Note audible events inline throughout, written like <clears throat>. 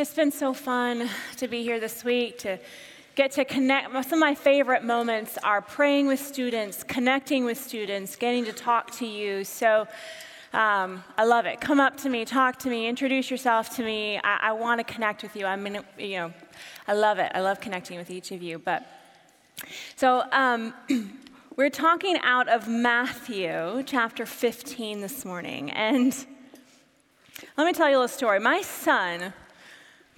It's been so fun to be here this week, to get to connect. Some of my favorite moments are praying with students, connecting with students, getting to talk to you. So um, I love it. Come up to me, talk to me, introduce yourself to me. I, I want to connect with you. I mean, you know, I love it. I love connecting with each of you. But so um, <clears throat> we're talking out of Matthew chapter 15 this morning, and let me tell you a little story. My son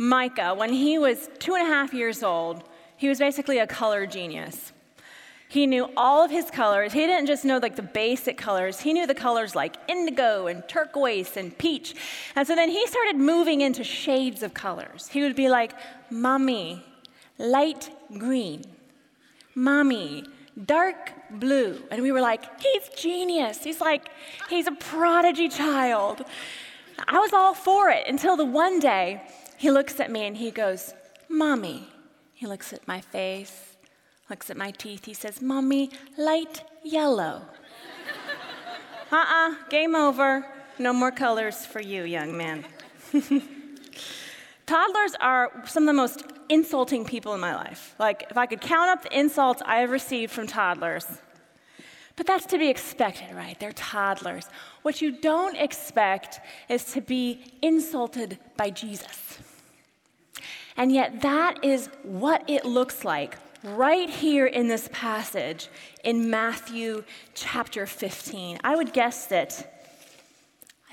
Micah, when he was two and a half years old, he was basically a color genius. He knew all of his colors. He didn't just know like the basic colors. He knew the colors like indigo and turquoise and peach. And so then he started moving into shades of colors. He would be like, Mommy, light green. Mommy, dark blue. And we were like, He's genius. He's like, he's a prodigy child. I was all for it until the one day he looks at me and he goes, Mommy. He looks at my face, looks at my teeth. He says, Mommy, light yellow. uh <laughs> uh-uh, uh, game over. No more colors for you, young man. <laughs> Toddlers are some of the most insulting people in my life. Like, if I could count up the insults I have received from toddlers, but that's to be expected, right? They're toddlers. What you don't expect is to be insulted by Jesus. And yet, that is what it looks like right here in this passage in Matthew chapter 15. I would guess that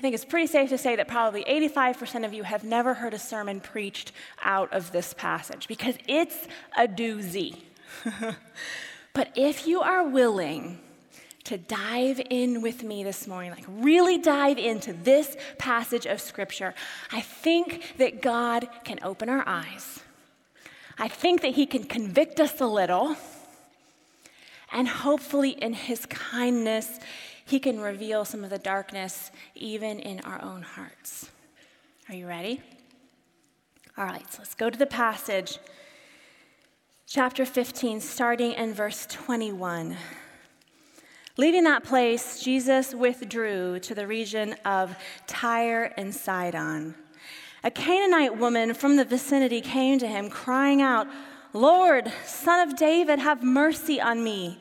I think it's pretty safe to say that probably 85% of you have never heard a sermon preached out of this passage because it's a doozy. <laughs> but if you are willing, to dive in with me this morning, like really dive into this passage of Scripture, I think that God can open our eyes. I think that He can convict us a little. And hopefully, in His kindness, He can reveal some of the darkness even in our own hearts. Are you ready? All right, so let's go to the passage. Chapter 15, starting in verse 21. Leaving that place, Jesus withdrew to the region of Tyre and Sidon. A Canaanite woman from the vicinity came to him, crying out, Lord, son of David, have mercy on me.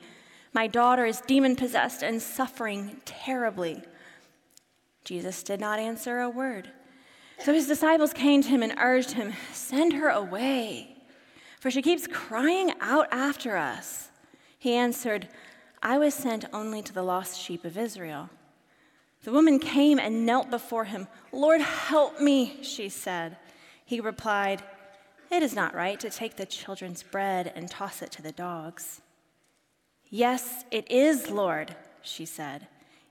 My daughter is demon possessed and suffering terribly. Jesus did not answer a word. So his disciples came to him and urged him, Send her away, for she keeps crying out after us. He answered, I was sent only to the lost sheep of Israel. The woman came and knelt before him. Lord, help me, she said. He replied, It is not right to take the children's bread and toss it to the dogs. Yes, it is, Lord, she said.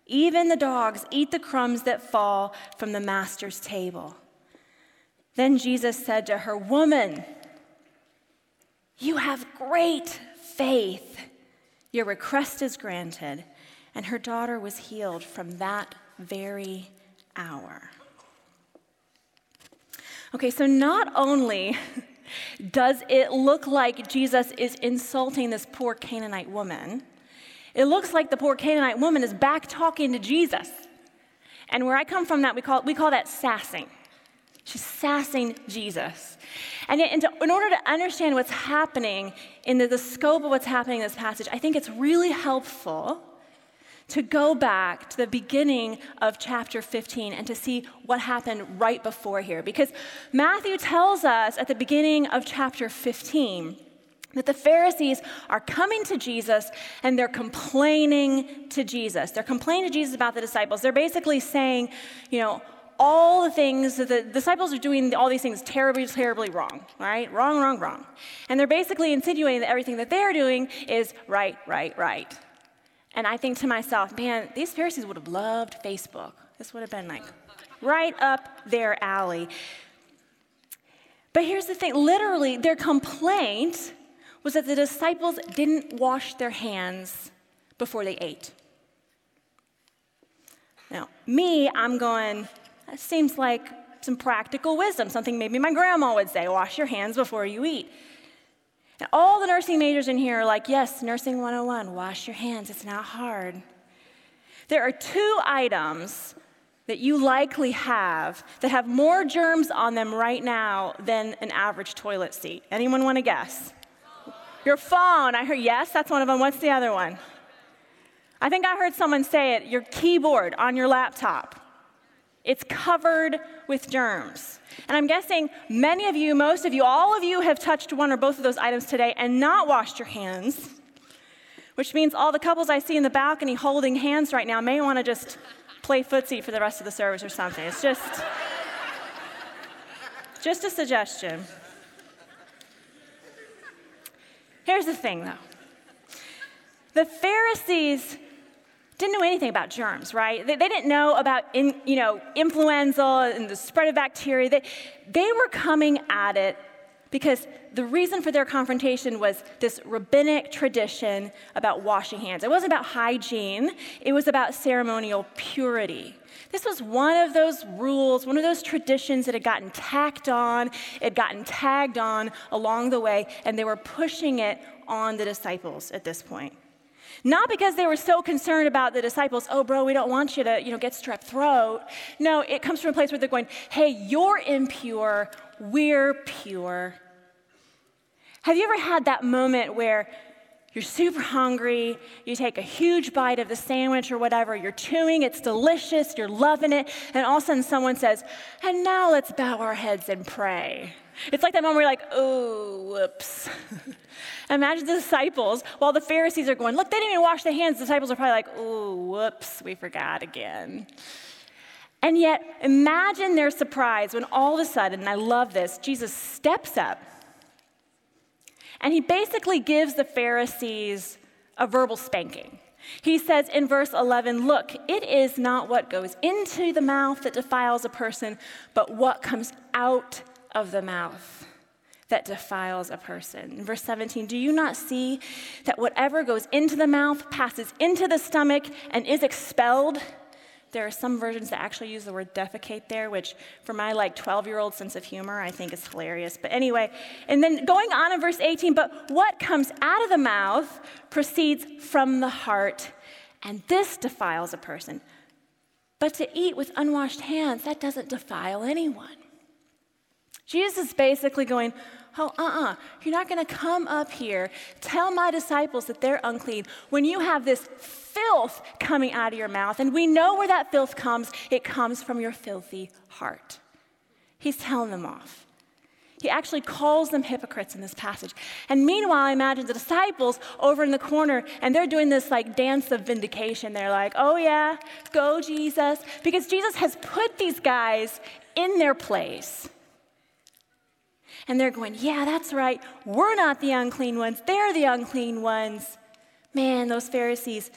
Even the dogs eat the crumbs that fall from the master's table. Then Jesus said to her, Woman, you have great faith. Your request is granted. And her daughter was healed from that very hour. Okay, so not only <laughs> does it look like Jesus is insulting this poor Canaanite woman, it looks like the poor Canaanite woman is back talking to Jesus. And where I come from, that we call, we call that sassing. She's sassing Jesus. And, to, in order to understand what's happening in the, the scope of what's happening in this passage, I think it's really helpful to go back to the beginning of chapter 15 and to see what happened right before here. Because Matthew tells us at the beginning of chapter 15 that the Pharisees are coming to Jesus and they're complaining to Jesus. They're complaining to Jesus about the disciples. They're basically saying, you know, all the things that the disciples are doing all these things terribly, terribly wrong, right? Wrong, wrong, wrong. And they're basically insinuating that everything that they're doing is right, right, right. And I think to myself, man, these Pharisees would have loved Facebook. This would have been like right up their alley. But here's the thing literally, their complaint was that the disciples didn't wash their hands before they ate. Now, me, I'm going, seems like some practical wisdom, something maybe my grandma would say wash your hands before you eat. And all the nursing majors in here are like, yes, nursing 101, wash your hands, it's not hard. There are two items that you likely have that have more germs on them right now than an average toilet seat? Anyone want to guess? Your phone. I heard, yes, that's one of them. What's the other one? I think I heard someone say it your keyboard on your laptop. It's covered with germs. And I'm guessing many of you, most of you, all of you have touched one or both of those items today and not washed your hands, which means all the couples I see in the balcony holding hands right now may want to just play footsie for the rest of the service or something. It's just, just a suggestion. Here's the thing, though the Pharisees didn't know anything about germs, right? They, they, didn't know about, in, you know, influenza and the spread of bacteria. They, they were coming at it because the reason for their confrontation was this rabbinic tradition about washing hands. It wasn't about hygiene, it was about ceremonial purity. This was one of those rules, one of those traditions that had gotten tacked on, it had gotten tagged on along the way, and they were pushing it on the disciples at this point. Not because they were so concerned about the disciples, oh, bro, we don't want you to, you know, get strep throat. No, it comes from a place where they're going, hey, you're impure, we're pure. Have you ever had that moment where you're super hungry, you take a huge bite of the sandwich or whatever, you're chewing, it's delicious, you're loving it, and all of a sudden someone says, and now let's bow our heads and pray. It's like that moment where you're like, oh, whoops. <laughs> Imagine the disciples while the Pharisees are going, look, they didn't even wash their hands. The disciples are probably like, oh, whoops, we forgot again. And yet, imagine their surprise when all of a sudden, and I love this, Jesus steps up and he basically gives the Pharisees a verbal spanking. He says in verse 11, Look, it is not what goes into the mouth that defiles a person, but what comes out of the mouth that defiles a person. Verse 17, do you not see that whatever goes into the mouth passes into the stomach and is expelled? There are some versions that actually use the word defecate there, which for my like 12 year old sense of humor, I think is hilarious. But anyway, and then going on in verse 18, but what comes out of the mouth proceeds from the heart, and this defiles a person. But to eat with unwashed hands, that doesn't defile anyone. Jesus is basically going, Oh, uh uh-uh. uh. you are not going to come up here, tell my disciples that they're unclean when you have this filth coming out of your mouth. And we know where that filth comes it comes from your filthy heart. He's telling them off. He actually calls them hypocrites in this passage. And meanwhile, I imagine the disciples over in the corner, and they're doing this like dance of vindication. They're like, oh yeah, go Jesus. Because Jesus has put these guys in their place. And they're going, yeah, that's right. We're not the unclean ones, they're the unclean ones. Man, those Pharisees,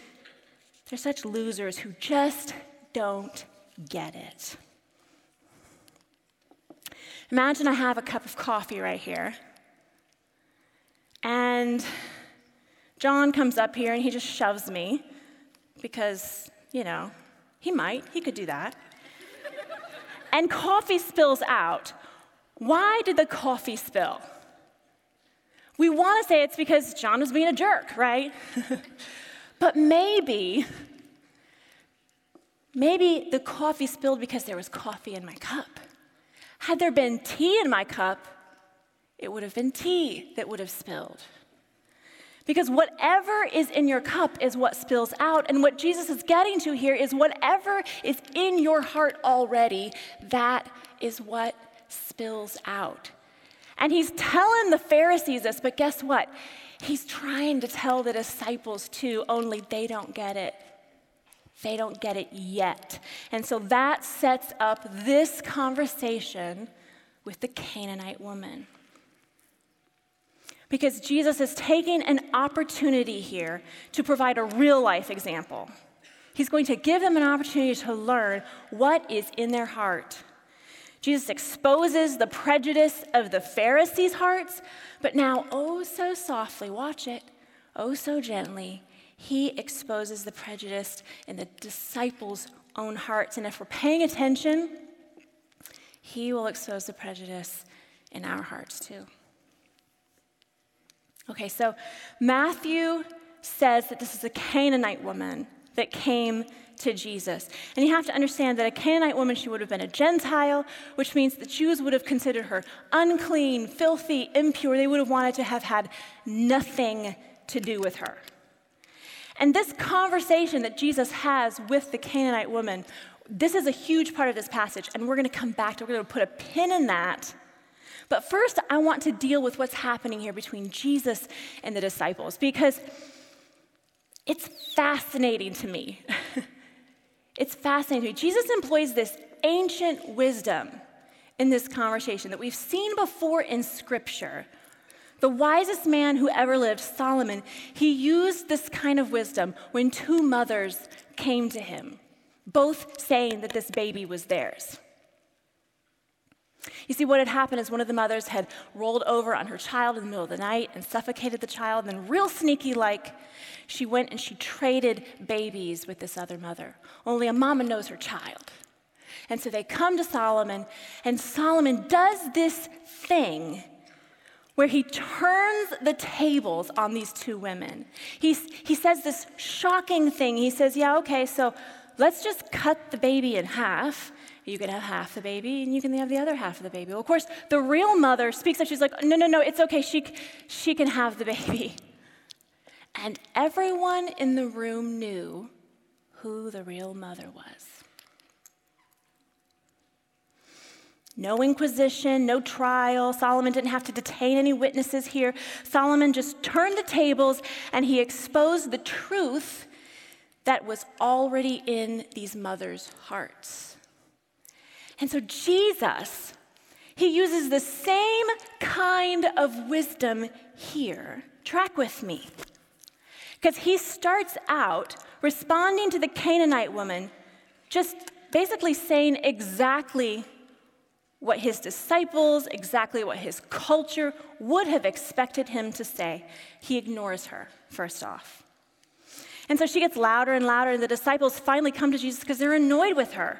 they're such losers who just don't get it. Imagine I have a cup of coffee right here. And John comes up here and he just shoves me because, you know, he might, he could do that. and coffee spills out. Why did the coffee spill? We want to say it's because John was being a jerk, right? <laughs> but maybe, maybe the coffee spilled because there was coffee in my cup. Had there been tea in my cup, it would have been tea that would have spilled. Because whatever is in your cup is what spills out. And what Jesus is getting to here is whatever is in your heart already, that is what spills out. And he's telling the Pharisees this, but guess what? He's trying to tell the disciples too, only they don't get it. They don't get it yet. And so that sets up this conversation with the Canaanite woman. Because Jesus is taking an opportunity here to provide a real life example. He's going to give them an opportunity to learn what is in their heart. Jesus exposes the prejudice of the Pharisees' hearts, but now, oh so softly, watch it, oh so gently, he exposes the prejudice in the disciples' own hearts. And if we're paying attention, he will expose the prejudice in our hearts too. Okay, so Matthew says that this is a Canaanite woman that came to Jesus. And you have to understand that a Canaanite woman, she would have been a Gentile, which means the Jews would have considered her unclean, filthy, impure. They would have wanted to have had nothing to do with her. And this conversation that Jesus has with the Canaanite woman, this is a huge part of this passage, and we're going to come back to, we're going to put a pin in that. But first, I want to deal with what's happening here between Jesus and the disciples, because it's fascinating to me. <laughs> it's fascinating. Jesus employs this ancient wisdom in this conversation that we've seen before in Scripture. The wisest man who ever lived, Solomon, he used this kind of wisdom when two mothers came to him, both saying that this baby was theirs. You see, what had happened is one of the mothers had rolled over on her child in the middle of the night and suffocated the child. And then, real sneaky like, she went and she traded babies with this other mother. Only a mama knows her child. And so they come to Solomon, and Solomon does this thing where he turns the tables on these two women. He's, he says this shocking thing. He says, Yeah, okay, so let's just cut the baby in half you can have half the baby and you can have the other half of the baby. Well, of course, the real mother speaks up. She's like, no, no, no, it's okay. She, she can have the baby. <laughs> And everyone in the room knew who the real mother was. No inquisition, no trial. Solomon didn't have to detain any witnesses here. Solomon just turned the tables and he exposed the truth that was already in these mothers' hearts. And so Jesus, he uses the same kind of wisdom here. Track with me. Because he starts out responding to the Canaanite woman, just basically saying exactly what his disciples, exactly what his culture would have expected him to say. He ignores her, first off. And so she gets louder and louder, and the disciples finally come to Jesus because they're annoyed with her.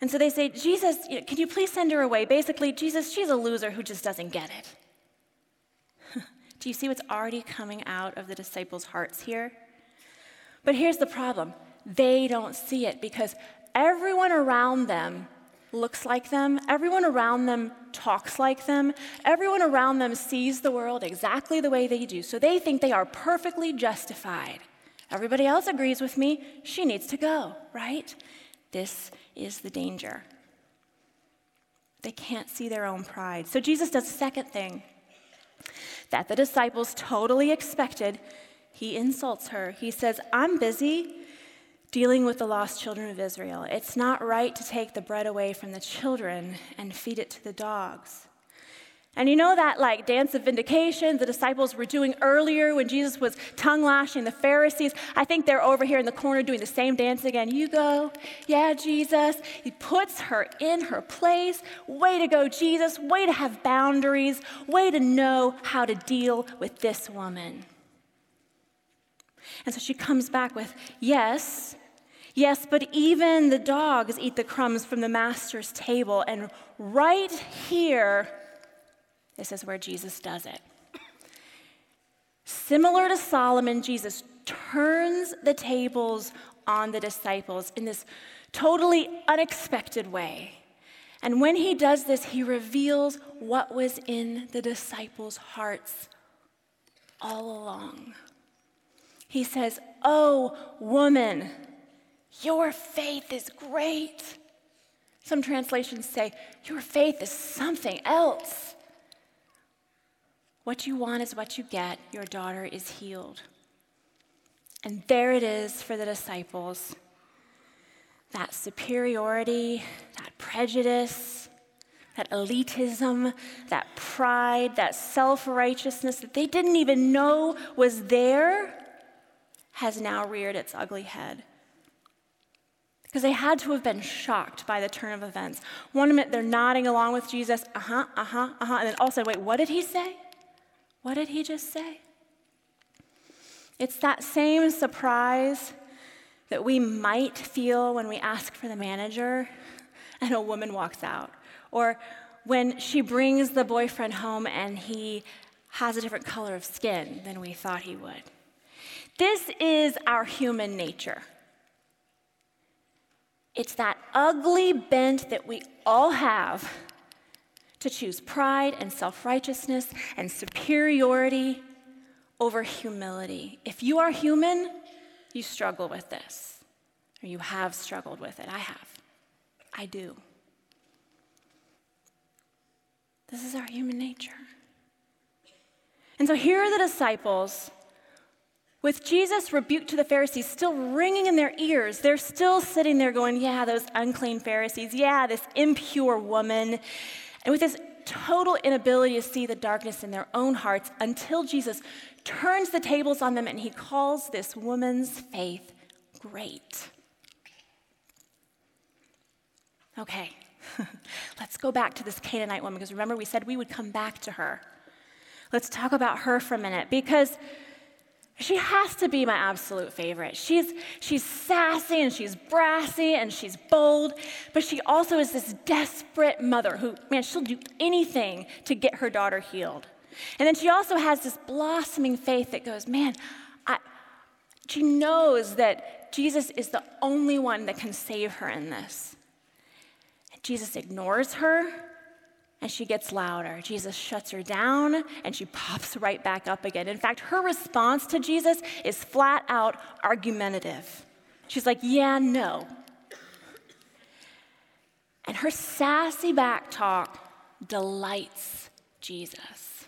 And so they say, Jesus, can you please send her away? Basically, Jesus, she's a loser who just doesn't get it. <laughs> Do you see what's already coming out of the disciples' hearts here? But here's the problem they don't see it because everyone around them looks like them, everyone around them talks like them, everyone around them sees the world exactly the way they do. So they think they are perfectly justified. Everybody else agrees with me, she needs to go, right? This is the danger. They can't see their own pride. So Jesus does a second thing that the disciples totally expected. He insults her. He says, I'm busy dealing with the lost children of Israel. It's not right to take the bread away from the children and feed it to the dogs. And you know that like dance of vindication the disciples were doing earlier when Jesus was tongue lashing the Pharisees? I think they're over here in the corner doing the same dance again. You go, yeah, Jesus. He puts her in her place. Way to go, Jesus. Way to have boundaries. Way to know how to deal with this woman. And so she comes back with, yes, Yes, but even the dogs eat the crumbs from the master's table. And right here, this is where Jesus does it. Similar to Solomon, Jesus turns the tables on the disciples in this totally unexpected way. And when he does this, he reveals what was in the disciples' hearts all along. He says, Oh, woman, your faith is great. Some translations say, Your faith is something else. What you want is what you get. Your daughter is healed. And there it is for the disciples that superiority, that prejudice, that elitism, that pride, that self righteousness that they didn't even know was there has now reared its ugly head. Because they had to have been shocked by the turn of events. One minute they're nodding along with Jesus, uh huh, uh huh, uh huh, and then all also, wait, what did he say? What did he just say? It's that same surprise that we might feel when we ask for the manager and a woman walks out, or when she brings the boyfriend home and he has a different color of skin than we thought he would. This is our human nature. It's that ugly bent that we all have to choose pride and self righteousness and superiority over humility. If you are human, you struggle with this, or you have struggled with it. I have. I do. This is our human nature. And so here are the disciples with Jesus' rebuke to the Pharisees still ringing in their ears. They're still sitting there going, Yeah, those unclean Pharisees. Yeah, this impure woman. And with this total inability to see the darkness in their own hearts until Jesus turns the tables on them and he calls this woman's faith great. Okay, <laughs> let's go back to this Canaanite woman because remember we said we would come back to her. Let's talk about her for a minute because she has to be my absolute favorite. She's, she's sassy and she's brassy and she's bold, but she also is this desperate mother who, man, she'll do anything to get her daughter healed. And then she also has this blossoming faith that goes, man, I, she knows that Jesus is the only one that can save her in this. And Jesus ignores her and she gets louder. Jesus shuts her down and she pops right back up again. In fact, her response to Jesus is flat out argumentative. She's like, Yeah, no. And her sassy back talk delights Jesus.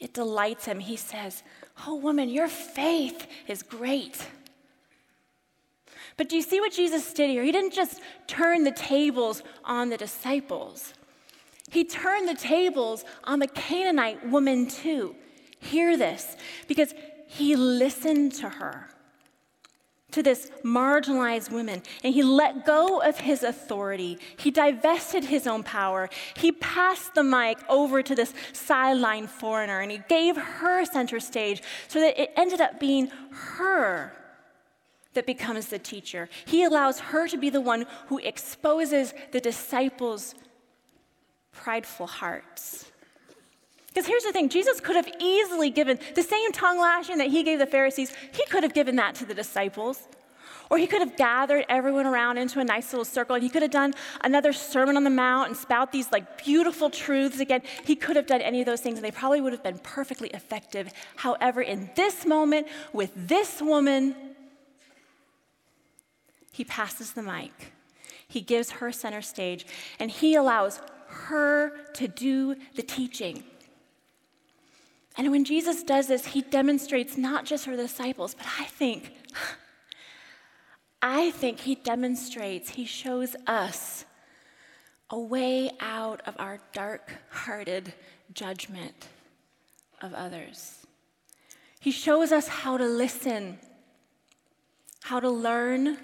It delights him. He says, Oh, woman, your faith is great. But do you see what Jesus did here? He didn't just turn the tables on the disciples, he turned the tables on the Canaanite woman too. Hear this, because he listened to her, to this marginalized woman, and he let go of his authority. He divested his own power. He passed the mic over to this sideline foreigner, and he gave her center stage so that it ended up being her that becomes the teacher. He allows her to be the one who exposes the disciples' prideful hearts. Because here's the thing Jesus could have easily given the same tongue lashing that he gave the Pharisees, he could have given that to the disciples. Or he could have gathered everyone around into a nice little circle and he could have done another Sermon on the Mount and spout these like beautiful truths again. He could have done any of those things and they probably would have been perfectly effective. However, in this moment, with this woman, he passes the mic. He gives her center stage, and he allows her to do the teaching. And when Jesus does this, he demonstrates not just for the disciples, but I think, I think he demonstrates, he shows us a way out of our dark hearted judgment of others. He shows us how to listen, how to learn,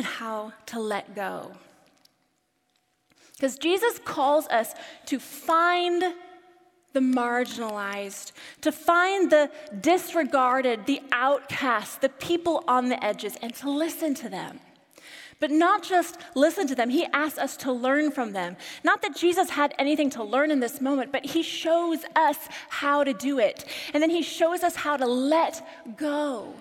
and how to let go. Because Jesus calls us to find the marginalized, to find the disregarded, the outcast, the people on the edges, and to listen to them. But not just listen to them, he asks us to learn from them. Not that Jesus had anything to learn in this moment, but he shows us how to do it. And then he shows us how to let go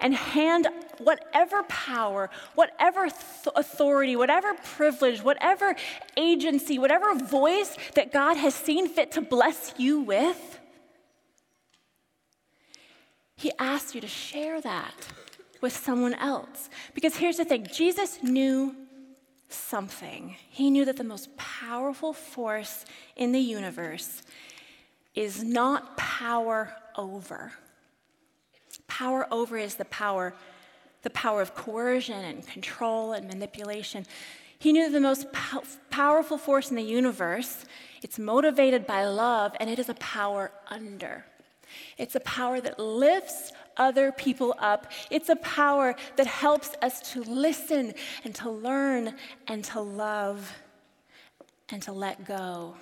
and hand whatever power, whatever th- authority, whatever privilege, whatever agency, whatever voice that God has seen fit to bless you with, he asks you to share that with someone else. Because here's the thing Jesus knew something. He knew that the most powerful force in the universe is not power over. Power over is the power, the power of coercion and control and manipulation. He knew that the most po- powerful force in the universe, it's motivated by love, and it is a power under. It's a power that lifts other people up. It's a power that helps us to listen and to learn and to love and to let go.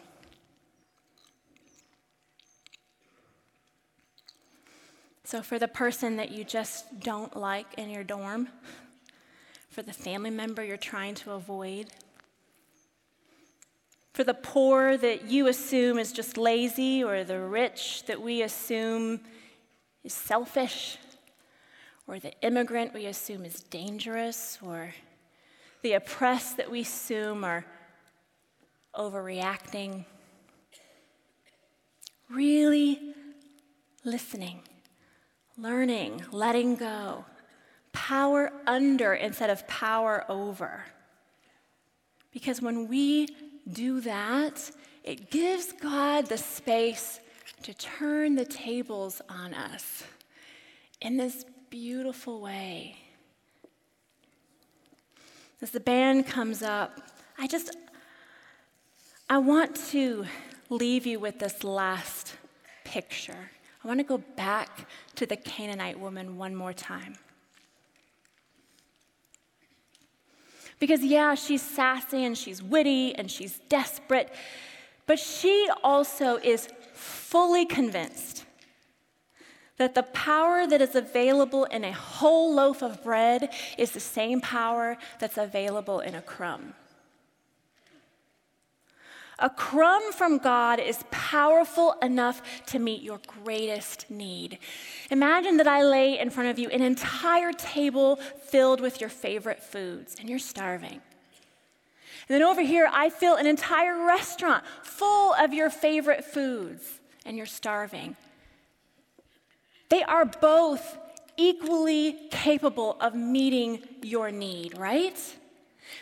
So, for the person that you just don't like in your dorm, for the family member you're trying to avoid, for the poor that you assume is just lazy, or the rich that we assume is selfish, or the immigrant we assume is dangerous, or the oppressed that we assume are overreacting. Really listening, learning, letting go, power under instead of power over. Because when we do that, it gives God the space to turn the tables on us in this beautiful way. As the band comes up, I just I want to leave you with this last picture. I want to go back to the Canaanite woman one more time. Because, yeah, she's sassy and she's witty and she's desperate, but she also is fully convinced that the power that is available in a whole loaf of bread is the same power that's available in a crumb. A crumb from God is powerful enough to meet your greatest need. Imagine that I lay in front of you an entire table filled with your favorite foods, and you're starving. And then over here, I fill an entire restaurant full of your favorite foods, and you're starving. They are both equally capable of meeting your need, right?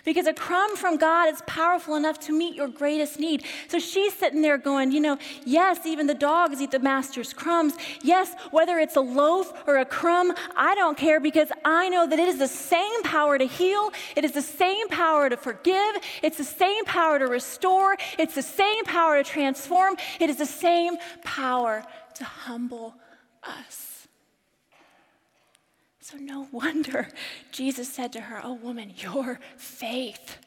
Because a crumb from God is powerful enough to meet your greatest need. So she's sitting there going, you know, yes, even the dogs eat the master's crumbs. Yes, whether it's a loaf or a crumb, I don't care because I know that it is the same power to heal, it is the same power to forgive, it's the same power to restore, it's the same power to transform, it is the same power to humble us. So, no <laughs> wonder Jesus said to her, Oh, woman, your faith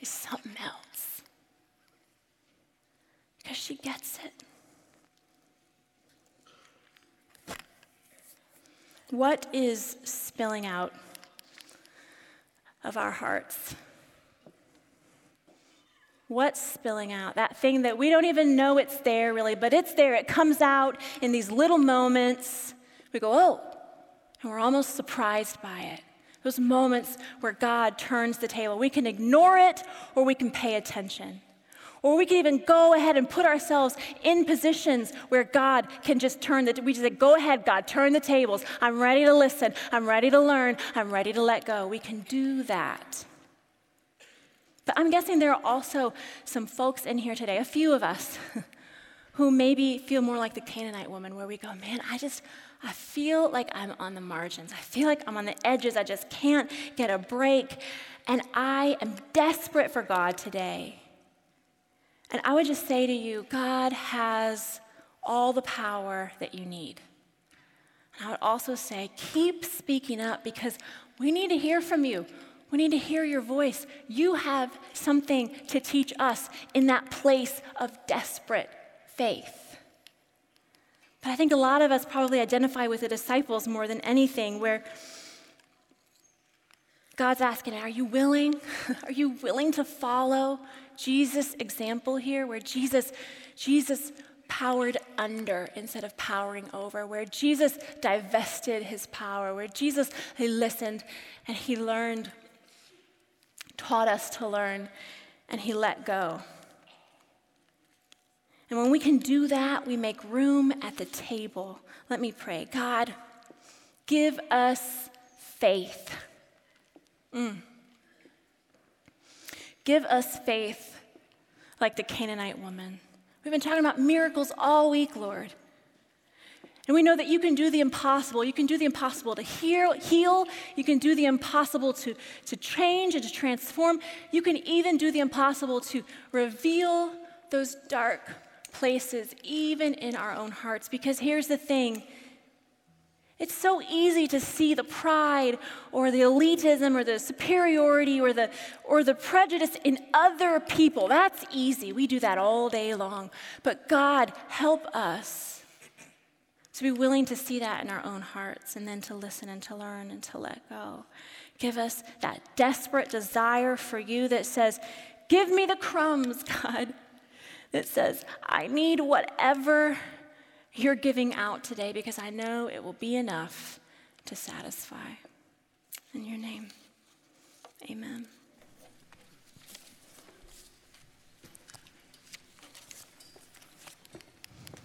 is something else. Because she gets it. What is spilling out of our hearts? What's spilling out? That thing that we don't even know it's there really, but it's there. It comes out in these little moments. We go, oh, and we're almost surprised by it. Those moments where God turns the table. We can ignore it or we can pay attention. Or we can even go ahead and put ourselves in positions where God can just turn the, we just say, go ahead, God, turn the tables. I'm ready to listen. I'm ready to learn. I'm ready to let go. We can do that. But I'm guessing there are also some folks in here today, a few of us, <laughs> who maybe feel more like the Canaanite woman, where we go, man, I just, I feel like I'm on the margins. I feel like I'm on the edges. I just can't get a break. And I am desperate for God today. And I would just say to you, God has all the power that you need. And I would also say, keep speaking up because we need to hear from you. We need to hear your voice. You have something to teach us in that place of desperate faith. But I think a lot of us probably identify with the disciples more than anything, where God's asking, Are you willing? <laughs> Are you willing to follow Jesus' example here, where Jesus, Jesus powered under instead of powering over, where Jesus divested his power, where Jesus he listened and he learned, taught us to learn, and he let go. And when we can do that, we make room at the table. Let me pray. God, give us faith. Mm. Give us faith like the Canaanite woman. We've been talking about miracles all week, Lord. And we know that you can do the impossible. You can do the impossible to heal, heal. You can do the impossible to, to change and to transform. You can even do the impossible to reveal those dark places, even in our own hearts. Because here's the thing it's so easy to see the pride or the elitism or the superiority or the, or the prejudice in other people. That's easy. We do that all day long. But God, help us to be willing to see that in our own hearts and then to listen and to learn and to let go. Give us that desperate desire for you that says, Give me the crumbs, <laughs> God that says, I need whatever you're giving out today because I know it will be enough to satisfy. In your name, amen.